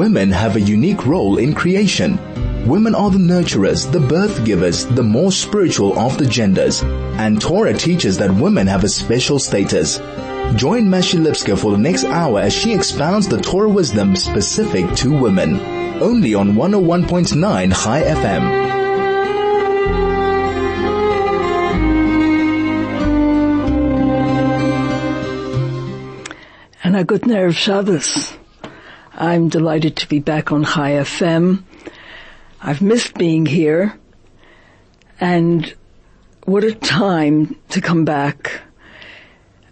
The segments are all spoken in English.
women have a unique role in creation. Women are the nurturers, the birth givers, the more spiritual of the genders, and Torah teaches that women have a special status. Join Mashi Lipskar for the next hour as she expounds the Torah wisdom specific to women. Only on 101.9 Chai FM. And a good nerve Shabbos. I'm delighted to be back on Chai FM. I've missed being here. And what a time to come back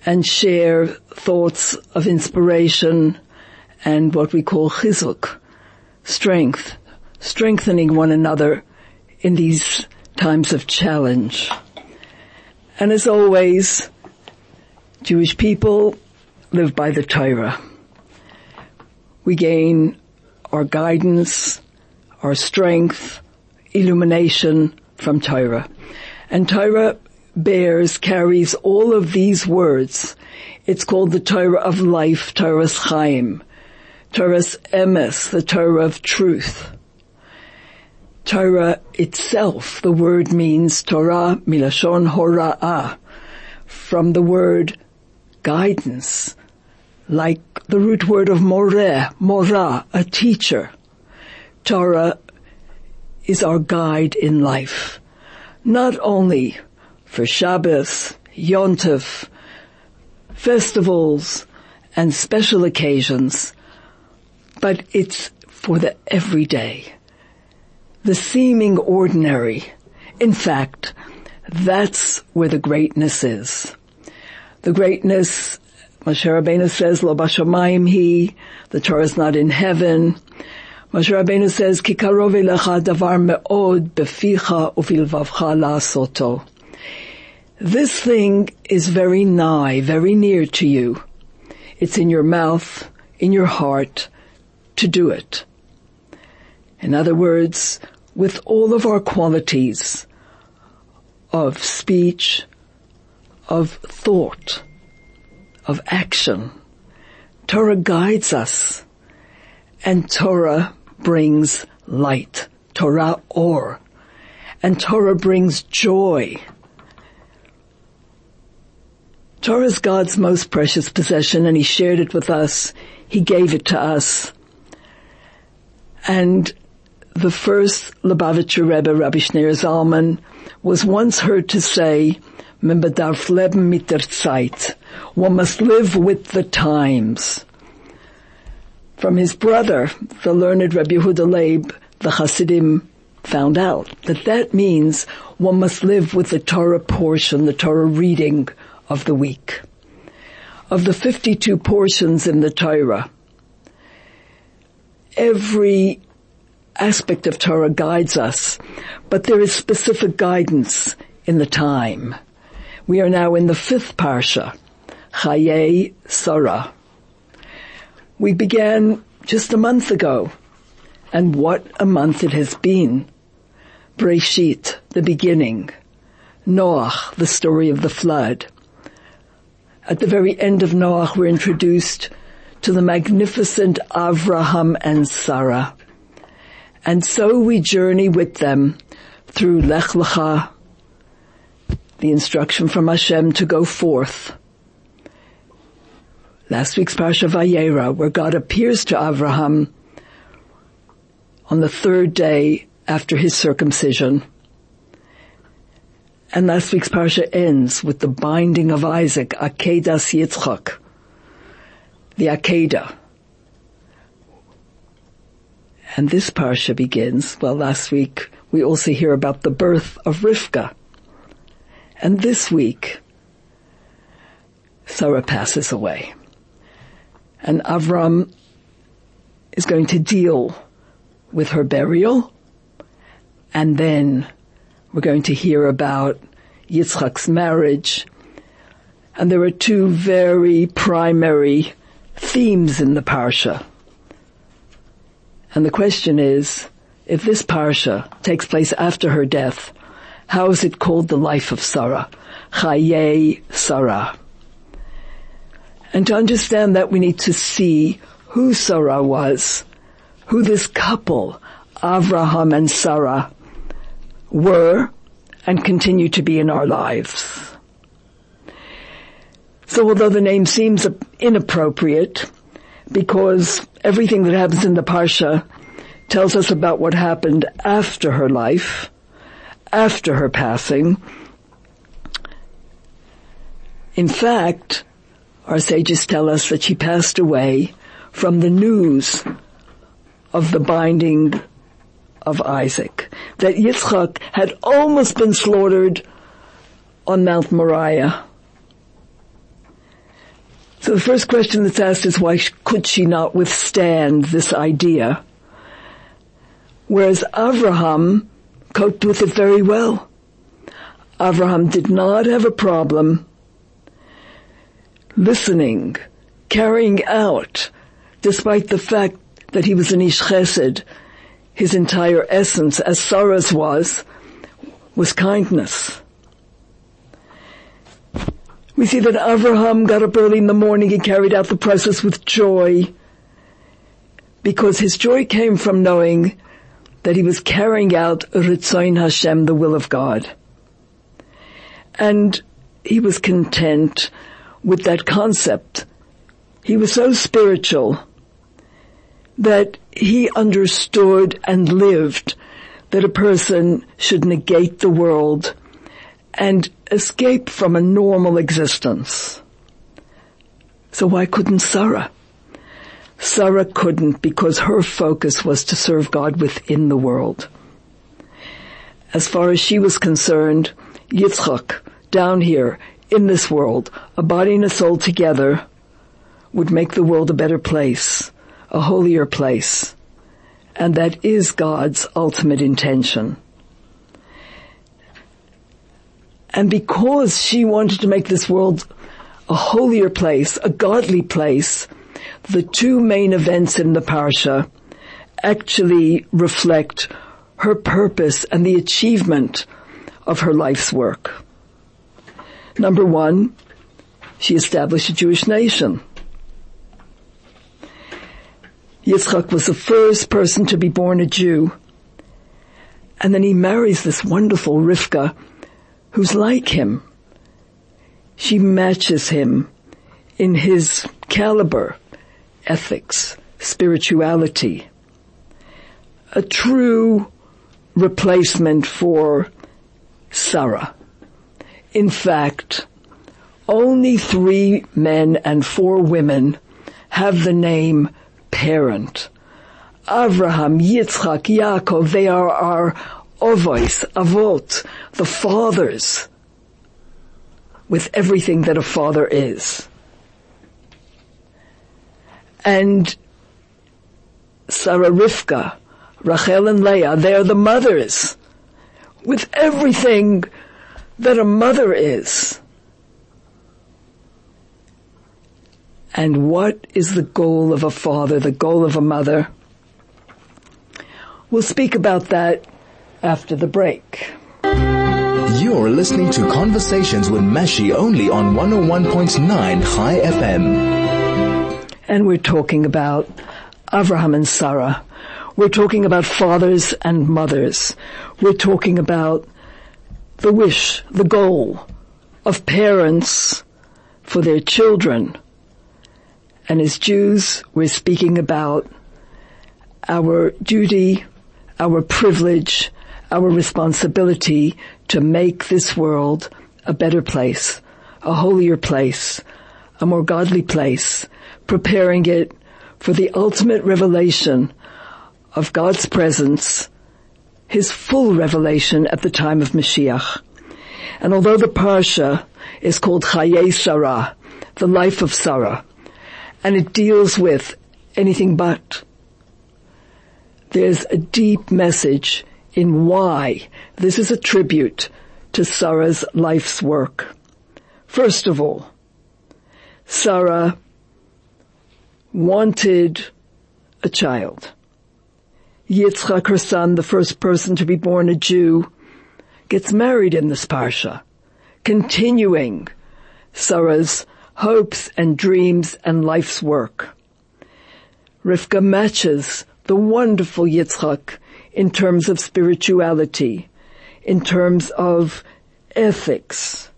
and share thoughts of inspiration and what we call chizuk, strength, strengthening one another in these times of challenge. And as always, Jewish people live by the Torah. We gain our guidance, our strength, illumination from Torah. And Torah bears, carries all of these words. It's called the Torah of life, Toras Chaim, Toras Emes, the Torah of truth. Torah itself, the word means Torah milashon hora'ah, from the word guidance, like the root word of moreh, morah, a teacher. Torah is our guide in life, not only for Shabbos, Yontif, festivals, and special occasions, but it's for the everyday, the seeming ordinary. In fact, that's where the greatness is. The greatness, Moshe Rabbeinu says, Lo bashamayim he, the Torah is not in heaven. Moshe Rabbeinu says, Ki karov davar me'od beficha uvilvavcha la'asoto. This thing is very nigh, very near to you. It's in your mouth, in your heart, to do it. In other words, with all of our qualities of speech, of thought, of action, Torah guides us and Torah brings light, Torah or, and Torah brings joy Torah is God's most precious possession and He shared it with us. He gave it to us. And the first Lubavitcher Rebbe, Rabbi Schneur Zalman, was once heard to say, Man bedarf leben mit der Zeit. One must live with the times. From his brother, the learned Rabbi Yehuda Leib, the Hasidim found out that that means one must live with the Torah portion, the Torah reading of the week. Of the 52 portions in the Torah, every aspect of Torah guides us, but there is specific guidance in the time. We are now in the fifth parsha, Chaye Sarah. We began just a month ago, and what a month it has been. Breshit, the beginning. Noach, the story of the flood. At the very end of Noach, we're introduced to the magnificent Avraham and Sarah. And so we journey with them through Lech Lecha, the instruction from Hashem to go forth. Last week's Parsha Vayera, where God appears to Avraham on the third day after his circumcision. And last week's parsha ends with the binding of Isaac, Akedas Yitzchak, the Akedah. And this parsha begins, well last week we also hear about the birth of Rivka. And this week, Sarah passes away. And Avram is going to deal with her burial and then we're going to hear about Yitzchak's marriage. And there are two very primary themes in the parsha. And the question is, if this parsha takes place after her death, how is it called the life of Sarah? Chaye Sarah. And to understand that we need to see who Sarah was who this couple, Avraham and Sarah, were and continue to be in our lives. So although the name seems inappropriate, because everything that happens in the Parsha tells us about what happened after her life, after her passing. In fact, our sages tell us that she passed away from the news of the binding of Isaac, that Yitzchak had almost been slaughtered on Mount Moriah. So the first question that's asked is why could she not withstand this idea? Whereas Avraham coped with it very well. Avraham did not have a problem listening, carrying out, despite the fact that he was an Ish Chesed, his entire essence, as Sarah's was, was kindness. We see that Avraham got up early in the morning and carried out the process with joy because his joy came from knowing that he was carrying out Ritzain Hashem, the will of God. And he was content with that concept. He was so spiritual that he understood and lived that a person should negate the world and escape from a normal existence. So why couldn't Sarah? Sarah couldn't because her focus was to serve God within the world. As far as she was concerned, Yitzchak, down here, in this world, a body and a soul together, would make the world a better place, a holier place. And that is God's ultimate intention. And because she wanted to make this world a holier place, a godly place, the two main events in the parsha actually reflect her purpose and the achievement of her life's work. Number one, she established a Jewish nation. Yitzchak was the first person to be born a Jew. And then he marries this wonderful Rivka, who's like him. She matches him in his caliber, ethics, spirituality. A true replacement for Sarah. In fact, only three men and four women have the name parent. Avraham, Yitzchak, Yaakov, they are our Ovois, Avot, the fathers, with everything that a father is. And Sarah Rivka, Rachel and Leah, they are the mothers, with everything that a mother is. And what is the goal of a father, the goal of a mother? We'll speak about that after the break. You're listening to Conversations with Mashi only on 101.9 Chai FM. And we're talking about Avraham and Sarah. We're talking about fathers and mothers. We're talking about the wish, the goal of parents for their children. And as Jews, we're speaking about our duty, our privilege, our responsibility to make this world a better place, a holier place, a more godly place, preparing it for the ultimate revelation of God's presence, His full revelation at the time of Mashiach. And although the Parsha is called Chaye Sarah, the life of Sarah, and it deals with anything but, there's a deep message in why this is a tribute to Sarah's life's work. First of all, Sarah wanted a child. Yitzchak, her son, the first person to be born a Jew, gets married in this parsha, continuing Sarah's hopes and dreams and life's work. Rivka matches the wonderful Yitzchak in terms of spirituality, in terms of ethics.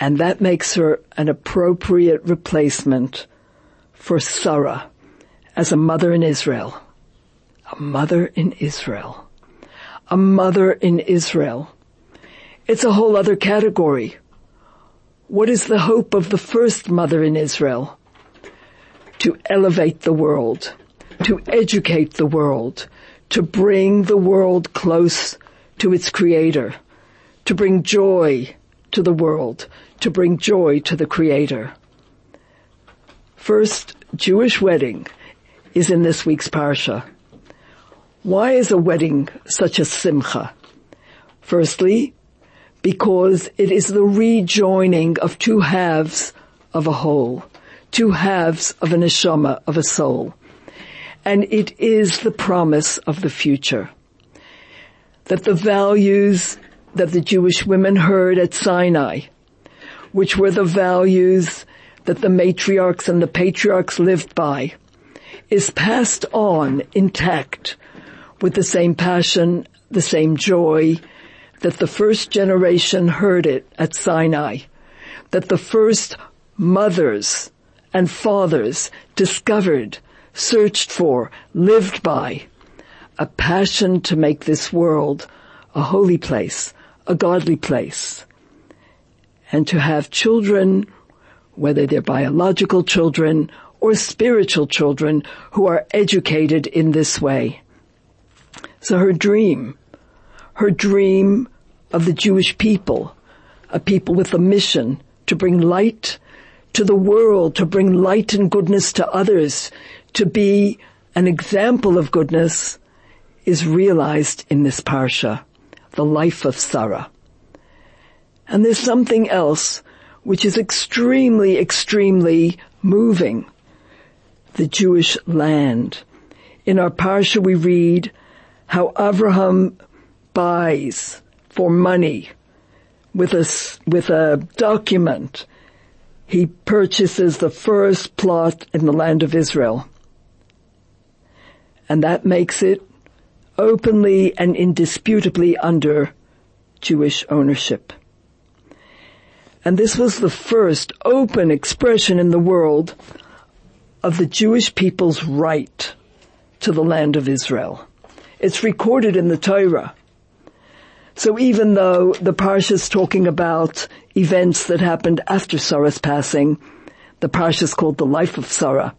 And that makes her an appropriate replacement for Sarah as a mother in Israel. A mother in Israel. A mother in Israel. It's a whole other category. What is the hope of the first mother in Israel? To elevate the world, to educate the world, to bring the world close to its creator, to bring joy to the world, to bring joy to the creator. First Jewish wedding is in this week's parsha. Why is a wedding such a simcha? Firstly, because it is the rejoining of two halves of a whole, two halves of an neshama, of a soul. And it is the promise of the future. That the values that the Jewish women heard at Sinai, which were the values that the matriarchs and the patriarchs lived by, is passed on intact with the same passion, the same joy, that the first generation heard it at Sinai, that the first mothers and fathers discovered, searched for, lived by, a passion to make this world a holy place, a godly place, and to have children, whether they're biological children or spiritual children who are educated in this way. So her dream her dream of the Jewish people, a people with a mission to bring light to the world, to bring light and goodness to others, to be an example of goodness is realized in this parsha, the life of Sarah. And there's something else which is extremely, extremely moving. The Jewish land. In our parsha we read how Abraham buys for money with a, with a document. He purchases the first plot in the land of Israel. And that makes it openly and indisputably under Jewish ownership. And this was the first open expression in the world of the Jewish people's right to the land of Israel. It's recorded in the Torah. So even though the parsha is talking about events that happened after Sarah's passing, the parsha is called the life of Sarah.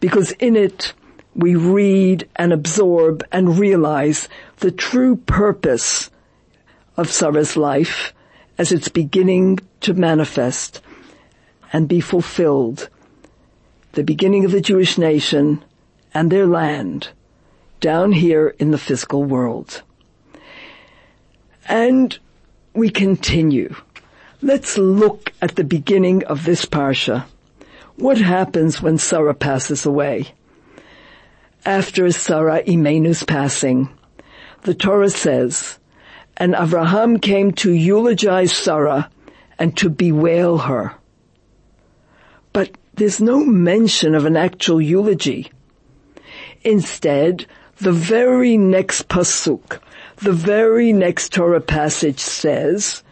Because in it, we read and absorb and realize the true purpose of Sarah's life as it's beginning to manifest and be fulfilled. The beginning of the Jewish nation and their land down here in the physical world. And we continue. Let's look at the beginning of this parsha. What happens when Sarah passes away? After Sarah Imenu's passing, the Torah says, and Abraham came to eulogize Sarah and to bewail her. But there's no mention of an actual eulogy. Instead, the very next pasuk, the very next Torah passage says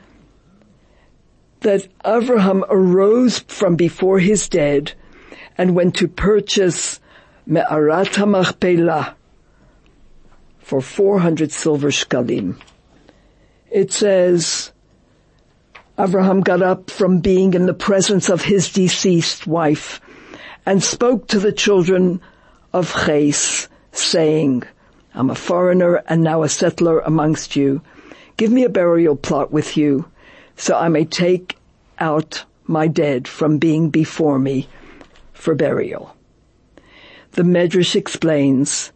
that Abraham arose from before his dead and went to purchase Me'arat HaMachpelah for 400 silver shkalim. It says, Abraham got up from being in the presence of his deceased wife and spoke to the children of Ches, saying, I'm a foreigner and now a settler amongst you. Give me a burial plot with you so I may take out my dead from being before me for burial. The Medrash explains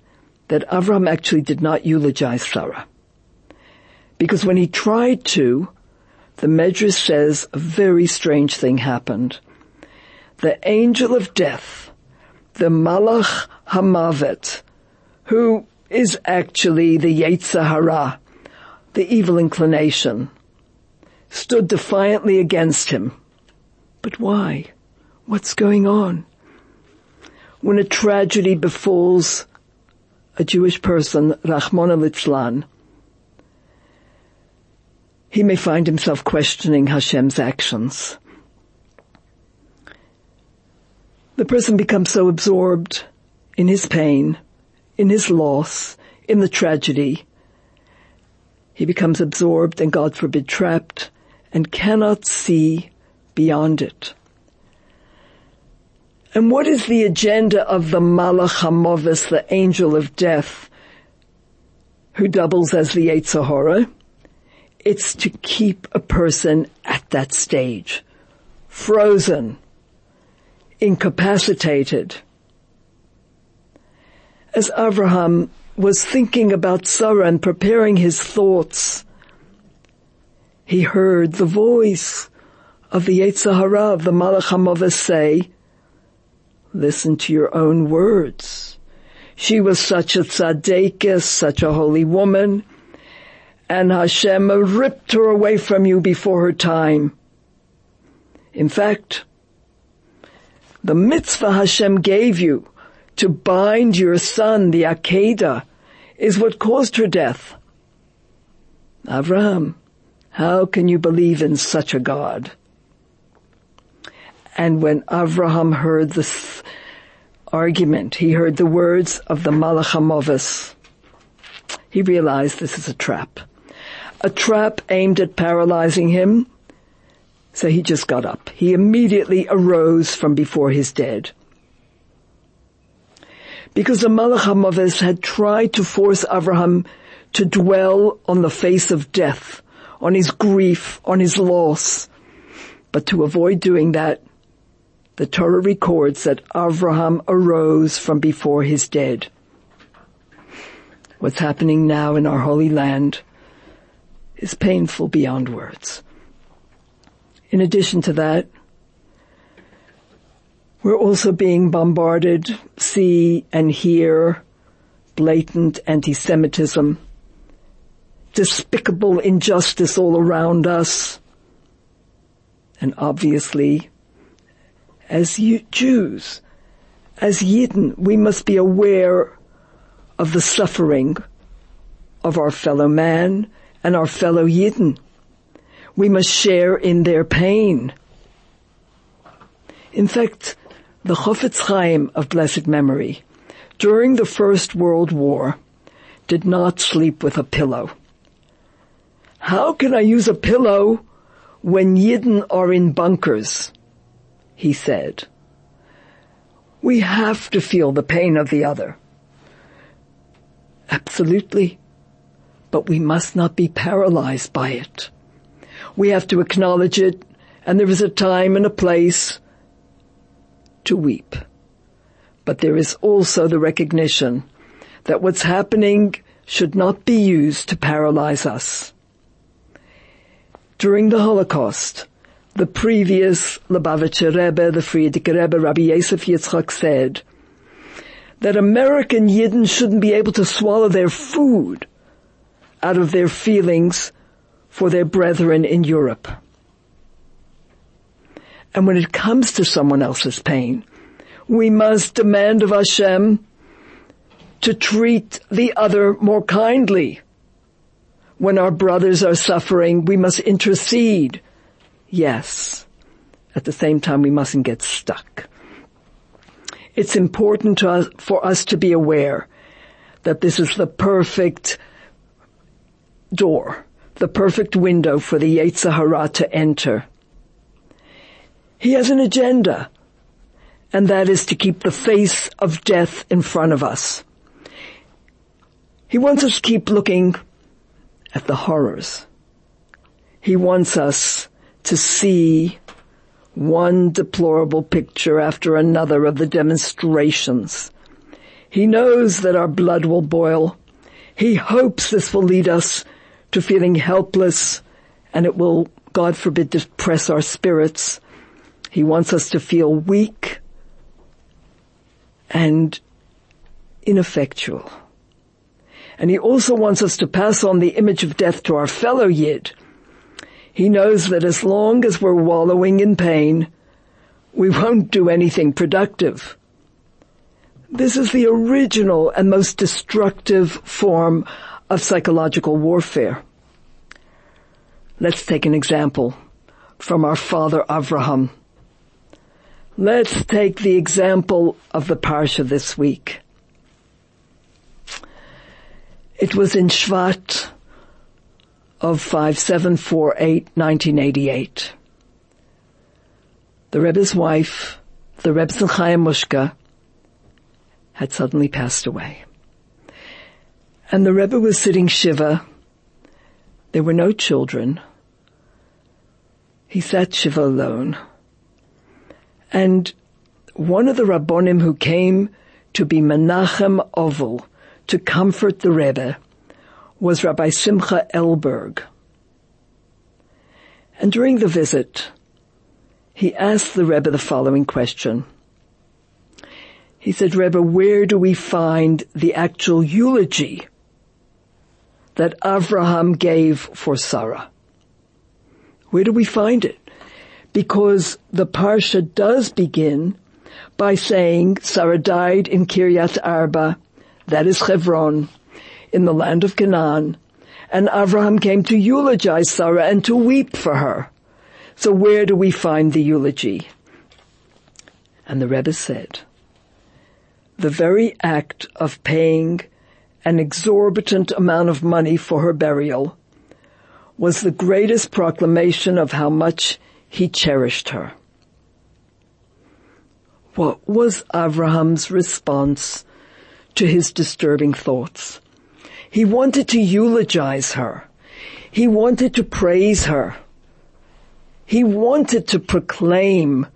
that Avram actually did not eulogize Sarah. Because when he tried to, the Medrash says a very strange thing happened. The angel of death, the Malach Hamavet, who is actually the Yetzer Hara, the evil inclination, stood defiantly against him. But why? What's going on? When a tragedy befalls a Jewish person, Rachmana litzlan, he may find himself questioning Hashem's actions. The person becomes so absorbed in his pain, in his loss, in the tragedy. He becomes absorbed and God forbid trapped and cannot see beyond it. And what is the agenda of the Malach HaMovis, the angel of death, who doubles as the Hara? It's to keep a person at that stage, frozen, incapacitated. As Abraham was thinking about Sarah and preparing his thoughts, he heard the voice of the Yetzer Hara, of the Malach HaMovis say, listen to your own words. She was such a tzaddikah, such a holy woman, and Hashem ripped her away from you before her time. In fact, the mitzvah Hashem gave you to bind your son, the Akedah, is what caused her death. Abraham, how can you believe in such a God? And when Abraham heard this argument, he heard the words of the Malach HaMovis, he realized this is a trap. A trap aimed at paralyzing him. So he just got up. He immediately arose from before his dead. Because the Malach HaMovis had tried to force Abraham to dwell on the face of death, on his grief, on his loss. But to avoid doing that, the Torah records that Avraham arose from before his dead. What's happening now in our Holy Land is painful beyond words. In addition to that, we're also being bombarded, see and hear blatant anti-Semitism, despicable injustice all around us, and obviously as Jews, as Yidden, we must be aware of the suffering of our fellow man and our fellow Yidden. We must share in their pain. In fact, the Chofetz Chaim of blessed memory, during the First World War, did not sleep with a pillow. How can I use a pillow when Yidden are in bunkers? he said. We have to feel the pain of the other. Absolutely. But we must not be paralyzed by it. We have to acknowledge it, and there is a time and a place to weep. But there is also the recognition that what's happening should not be used to paralyze us. During the Holocaust, the previous Lubavitcher Rebbe, the Frierdiker Rebbe, Rabbi Yosef Yitzchak said that American Yidden shouldn't be able to swallow their food out of their feelings for their brethren in Europe. And when it comes to someone else's pain, we must demand of Hashem to treat the other more kindly. When our brothers are suffering, we must intercede Yes. At the same time, we mustn't get stuck. It's important us, for us to be aware that this is the perfect door, the perfect window for the Yetzer Hara to enter. He has an agenda, and that is to keep the face of death in front of us. He wants us to keep looking at the horrors. He wants us to see one deplorable picture after another of the demonstrations. He knows that our blood will boil. He hopes this will lead us to feeling helpless and it will, God forbid, depress our spirits. He wants us to feel weak and ineffectual. And he also wants us to pass on the image of death to our fellow Yid he knows that as long as we're wallowing in pain, we won't do anything productive. This is the original and most destructive form of psychological warfare. Let's take an example from our father Avraham. Let's take the example of the parsha this week. It was in Shvat of 5748, 1988. The Rebbe's wife, the Rebbe Chaya Mushka, had suddenly passed away. And the Rebbe was sitting Shiva. There were no children. He sat Shiva alone. And one of the Rabbonim who came to be Menachem Ovel, to comfort the Rebbe, was Rabbi Simcha Elberg. And during the visit, he asked the Rebbe the following question. He said, Rebbe, where do we find the actual eulogy that Avraham gave for Sarah? Where do we find it? Because the Parsha does begin by saying Sarah died in Kiryat Arba, that is Hebron, in the land of Canaan, and Avraham came to eulogize Sarah and to weep for her. So where do we find the eulogy? And the Rebbe said, the very act of paying an exorbitant amount of money for her burial was the greatest proclamation of how much he cherished her. What was Avraham's response to his disturbing thoughts? He wanted to eulogize her. He wanted to praise her. He wanted to proclaim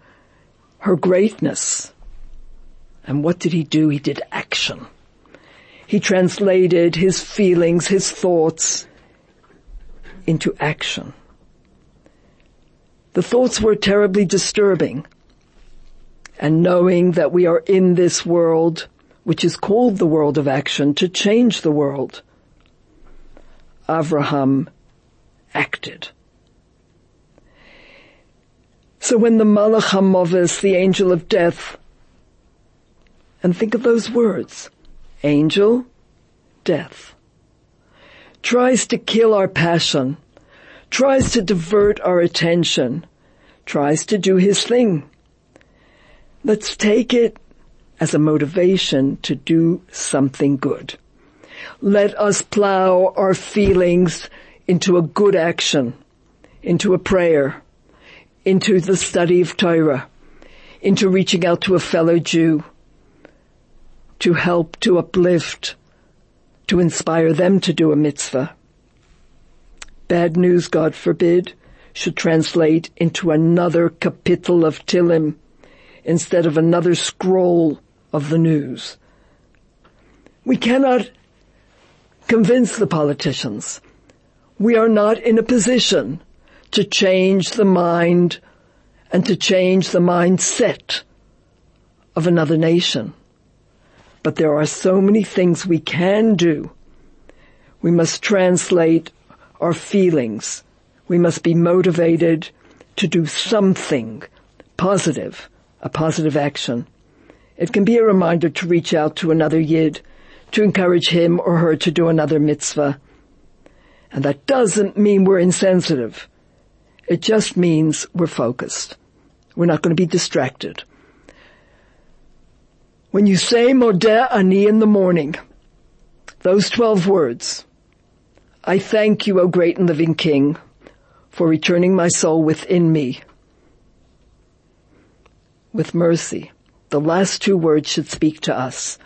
her greatness. And what did he do? He did action. He translated his feelings, his thoughts into action. The thoughts were terribly disturbing. And knowing that we are in this world, which is called the world of action, to change the world, Avraham acted. So when the Malach HaMovis, the angel of death, and think of those words, angel, death, tries to kill our passion, tries to divert our attention, tries to do his thing. Let's take it as a motivation to do something good. Let us plow our feelings into a good action, into a prayer, into the study of Torah, into reaching out to a fellow Jew, to help, to uplift, to inspire them to do a mitzvah. Bad news, God forbid, should translate into another kapitel of Tilim instead of another scroll of the news. We cannot convince the politicians. We are not in a position to change the mind and to change the mindset of another nation. But there are so many things we can do. We must translate our feelings. We must be motivated to do something positive, a positive action. It can be a reminder to reach out to another Yid to encourage him or her to do another mitzvah. And that doesn't mean we're insensitive. It just means we're focused. We're not going to be distracted. When you say Modeh Ani in the morning, those twelve words, I thank you, O great and living King, for returning my soul within me with mercy. The last two words should speak to us.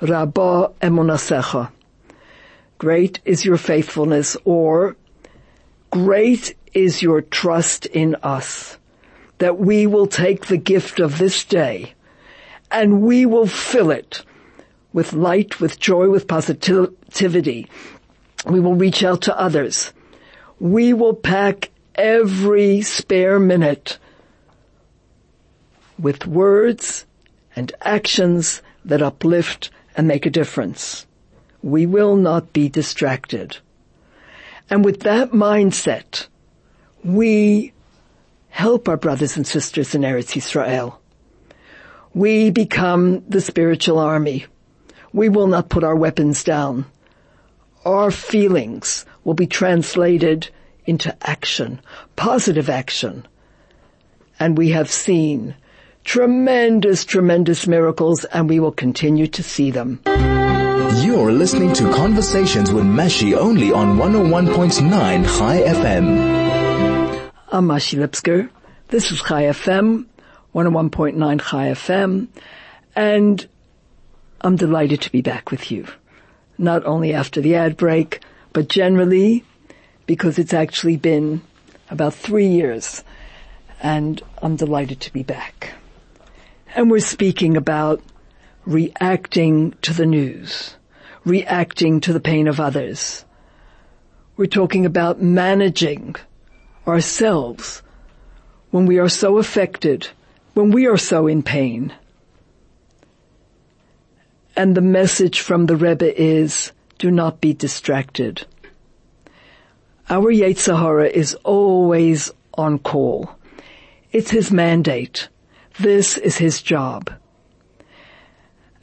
Rabba emunasecha. Great is your faithfulness, or great is your trust in us, that we will take the gift of this day and we will fill it with light, with joy, with positivity. We will reach out to others. We will pack every spare minute with words and actions that uplift and make a difference. We will not be distracted. And with that mindset, we help our brothers and sisters in Eretz Israel. We become the spiritual army. We will not put our weapons down. Our feelings will be translated into action, positive action. And we have seen tremendous, tremendous miracles and we will continue to see them. You're listening to Conversations with Mashi only on 101.9 Chai FM. I'm Mashi Lipskar. This is Chai FM, 101.9 Chai FM, and I'm delighted to be back with you. Not only after the ad break, but generally because it's actually been about three years and I'm delighted to be back. And we're speaking about reacting to the news, reacting to the pain of others. We're talking about managing ourselves when we are so affected, when we are so in pain. And the message from the Rebbe is, do not be distracted. Our Yetzer Hara is always on call. It's his mandate. This is his job.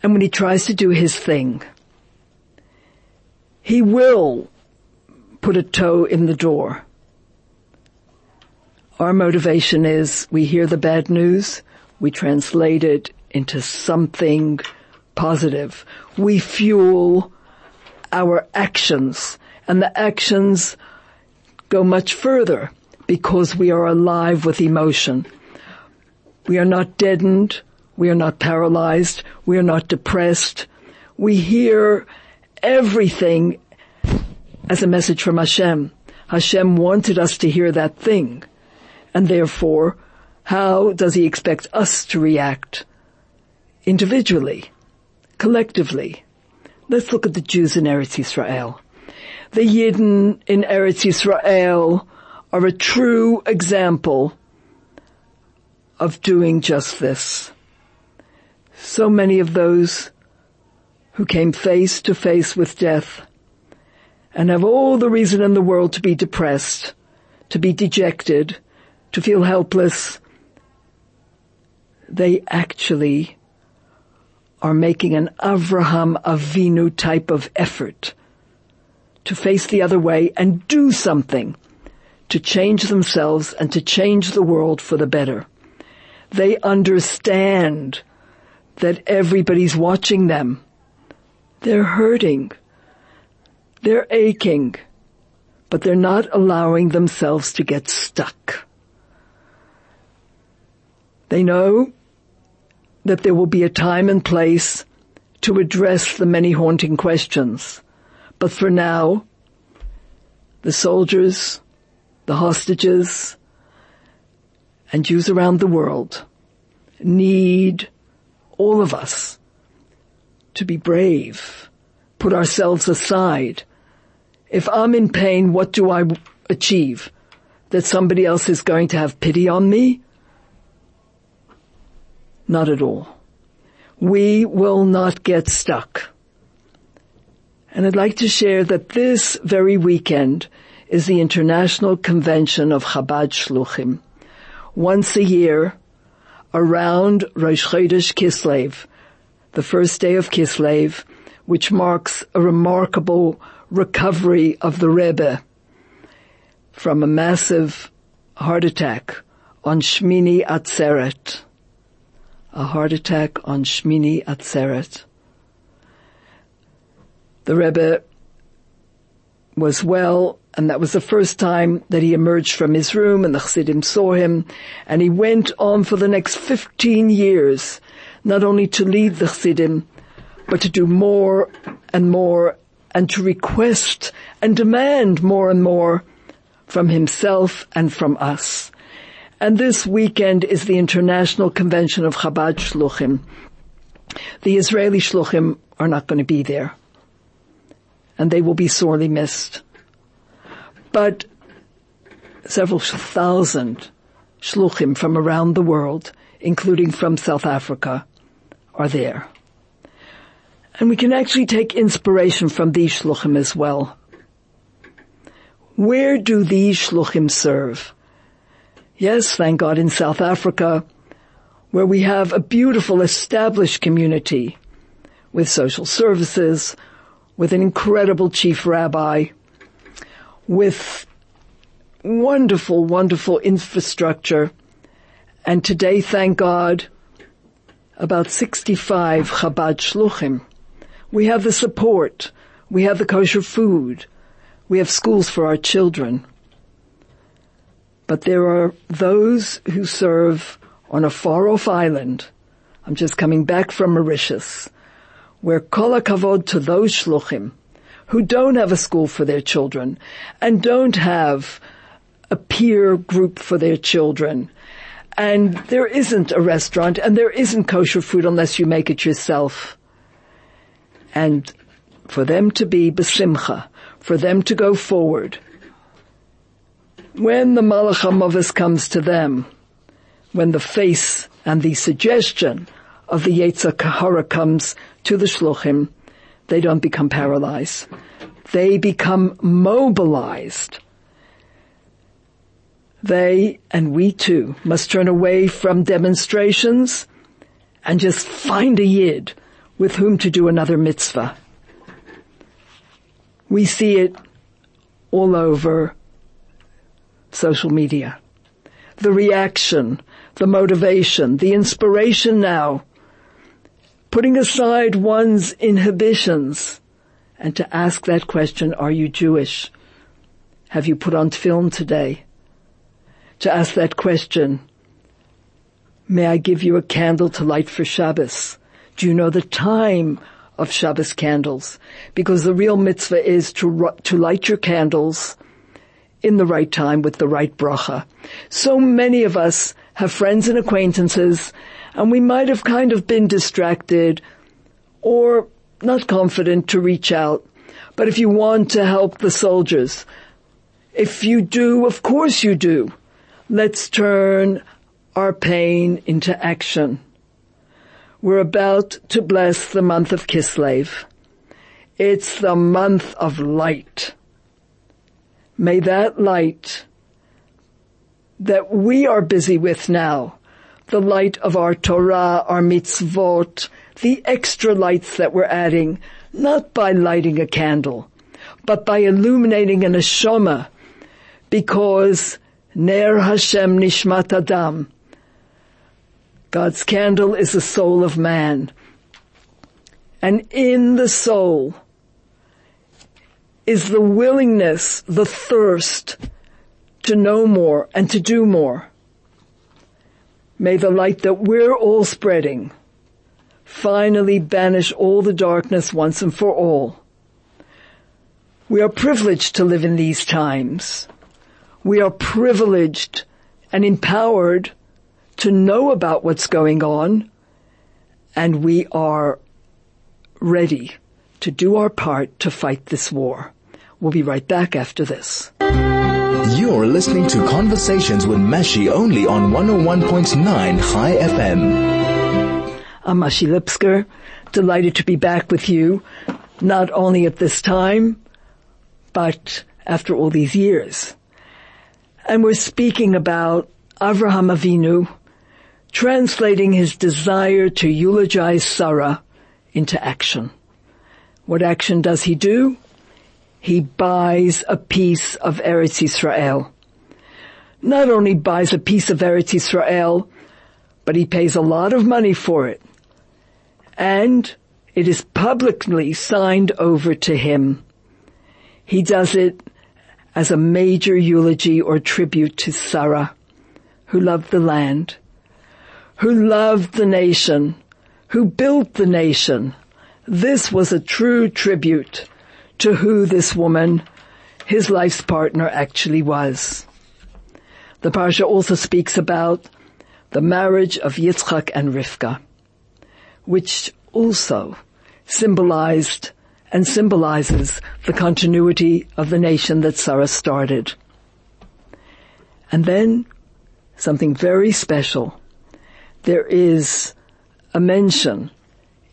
And when he tries to do his thing, he will put a toe in the door. Our motivation is we hear the bad news, we translate it into something positive. We fuel our actions and the actions go much further because we are alive with emotion. We are not deadened. We are not paralyzed. We are not depressed. We hear everything as a message from Hashem. Hashem wanted us to hear that thing. And therefore, how does he expect us to react? Individually, collectively. Let's look at the Jews in Eretz Israel. The Yidden in Eretz Israel are a true example of doing just this. So many of those who came face to face with death and have all the reason in the world to be depressed, to be dejected, to feel helpless, they actually are making an Avraham Avinu type of effort to face the other way and do something to change themselves and to change the world for the better. They understand that everybody's watching them. They're hurting. They're aching, but they're not allowing themselves to get stuck. They know that there will be a time and place to address the many haunting questions. But for now, the soldiers, the hostages, and Jews around the world need all of us to be brave, put ourselves aside. If I'm in pain, what do I achieve? That somebody else is going to have pity on me? Not at all. We will not get stuck. And I'd like to share that this very weekend is the International Convention of Chabad Shluchim. Once a year, around Rosh Chodesh Kislev, the first day of Kislev, which marks a remarkable recovery of the Rebbe from a massive heart attack on Shmini Atzeret a heart attack on Shmini Atzeret. The Rebbe was well, and that was the first time that he emerged from his room and the Chassidim saw him, and he went on for the next 15 years, not only to lead the Chassidim, but to do more and more, and to request and demand more and more from himself and from us. And this weekend is the International Convention of Chabad Shluchim. The Israeli Shluchim are not going to be there. And they will be sorely missed. But several thousand Shluchim from around the world, including from South Africa, are there. And we can actually take inspiration from these Shluchim as well. Where do these Shluchim serve? Yes, thank God in South Africa, where we have a beautiful established community with social services, with an incredible chief rabbi, with wonderful, wonderful infrastructure. And today, thank God, about 65 Chabad Shluchim. We have the support. We have the kosher food. We have schools for our children. But there are those who serve on a far off island. I'm just coming back from Mauritius, where kol kavod to those shluchim who don't have a school for their children and don't have a peer group for their children. And there isn't a restaurant and there isn't kosher food unless you make it yourself. And for them to be besimcha, for them to go forward. When the Malach HaMavis comes to them, when the face and the suggestion of the Yetzer Hara comes to the Shluchim, they don't become paralyzed. They become mobilized. They, and we too, must turn away from demonstrations and just find a yid with whom to do another mitzvah. We see it all over social media. The reaction, the motivation, the inspiration now, putting aside one's inhibitions and to ask that question, are you Jewish? Have you put on tefillin today? To ask that question, may I give you a candle to light for Shabbos? Do you know the time of Shabbos candles? Because the real mitzvah is to, to light your candles in the right time with the right bracha. So many of us have friends and acquaintances and we might have kind of been distracted or not confident to reach out. But if you want to help the soldiers, if you do, of course you do. Let's turn our pain into action. We're about to bless the month of Kislev. It's the month of light. May that light that we are busy with now, the light of our Torah, our mitzvot, the extra lights that we're adding, not by lighting a candle, but by illuminating an neshama, because Ner Hashem Nishmat Adam, God's candle is the soul of man. And in the soul is the willingness, the thirst to know more and to do more. May the light that we're all spreading finally banish all the darkness once and for all. We are privileged to live in these times. We are privileged and empowered to know about what's going on and we are ready to do our part to fight this war. We'll be right back after this. You're listening to Conversations with Mashi only on 101.9 Chai FM. I'm Mashi Lipskar, delighted to be back with you, not only at this time, but after all these years. And we're speaking about Avraham Avinu, translating his desire to eulogize Sarah into action. What action does he do? He buys a piece of Eretz Israel. Not only buys a piece of Eretz Israel, but he pays a lot of money for it. And it is publicly signed over to him. He does it as a major eulogy or tribute to Sarah, who loved the land, who loved the nation, who built the nation. This was a true tribute to who this woman, his life's partner, actually was. The parsha also speaks about the marriage of Yitzchak and Rivka, which also symbolized and symbolizes the continuity of the nation that Sarah started. And then something very special. There is a mention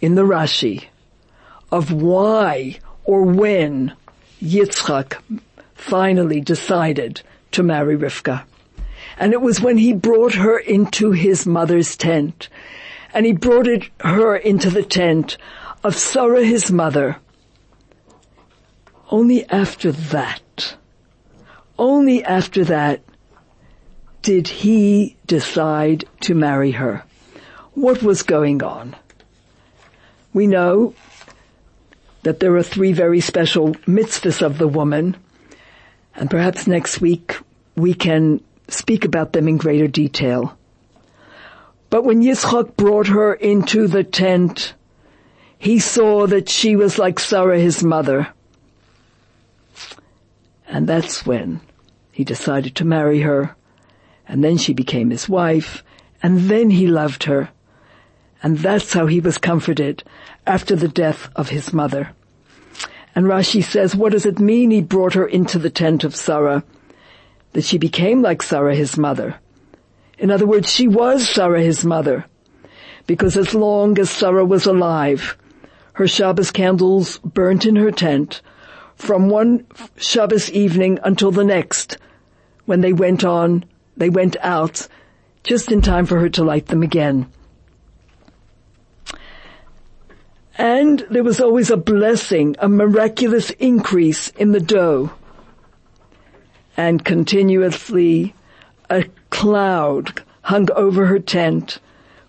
in the Rashi of why or when Yitzchak finally decided to marry Rivka. And it was when he brought her into his mother's tent. And he brought it, her into the tent of Sarah, his mother. Only after that, only after that did he decide to marry her. What was going on? We know that there are three very special mitzvahs of the woman, and perhaps next week we can speak about them in greater detail. But when Yitzchak brought her into the tent, he saw that she was like Sarah, his mother. And that's when he decided to marry her. And then she became his wife. And then he loved her. And that's how he was comforted after the death of his mother. And Rashi says, what does it mean he brought her into the tent of Sarah? That she became like Sarah, his mother. In other words, she was Sarah, his mother. Because as long as Sarah was alive, her Shabbos candles burnt in her tent from one Shabbos evening until the next, when they went on, they went out, just in time for her to light them again. And there was always a blessing, a miraculous increase in the dough. And continuously a cloud hung over her tent,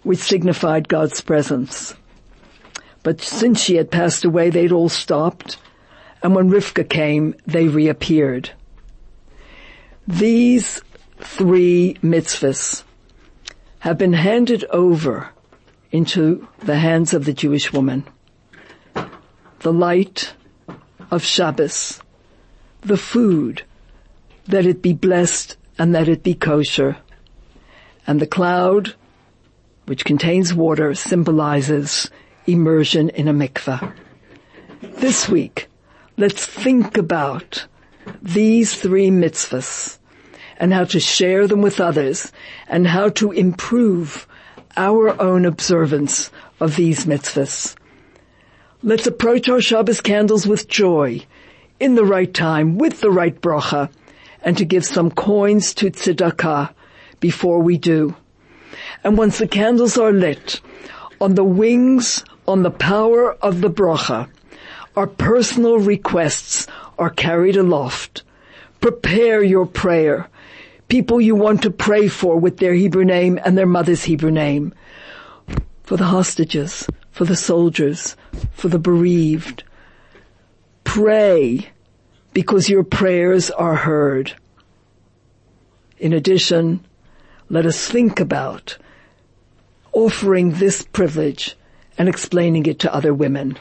which signified God's presence. But since she had passed away, they'd all stopped, and when Rivka came, they reappeared. These three mitzvahs have been handed over into the hands of the Jewish woman. The light of Shabbos, the food, that it be blessed and that it be kosher, and the cloud, which contains water, symbolizes immersion in a mikveh. This week, let's think about these three mitzvahs and how to share them with others and how to improve our own observance of these mitzvahs. Let's approach our Shabbos candles with joy, in the right time, with the right bracha, and to give some coins to tzedakah before we do. And once the candles are lit, on the wings on the power of the bracha. Our personal requests are carried aloft. Prepare your prayer. People you want to pray for with their Hebrew name and their mother's Hebrew name. For the hostages, for the soldiers, for the bereaved. Pray because your prayers are heard. In addition, let us think about offering this privilege and explaining it to other women.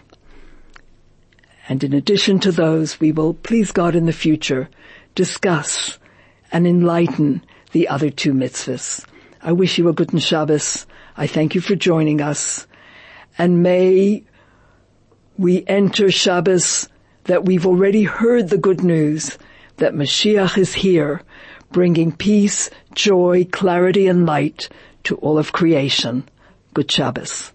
And in addition to those, we will, please God, in the future, discuss and enlighten the other two mitzvahs. I wish you a good Shabbos. I thank you for joining us. And may we enter Shabbos that we've already heard the good news that Mashiach is here, bringing peace, joy, clarity, and light to all of creation. Good Shabbos.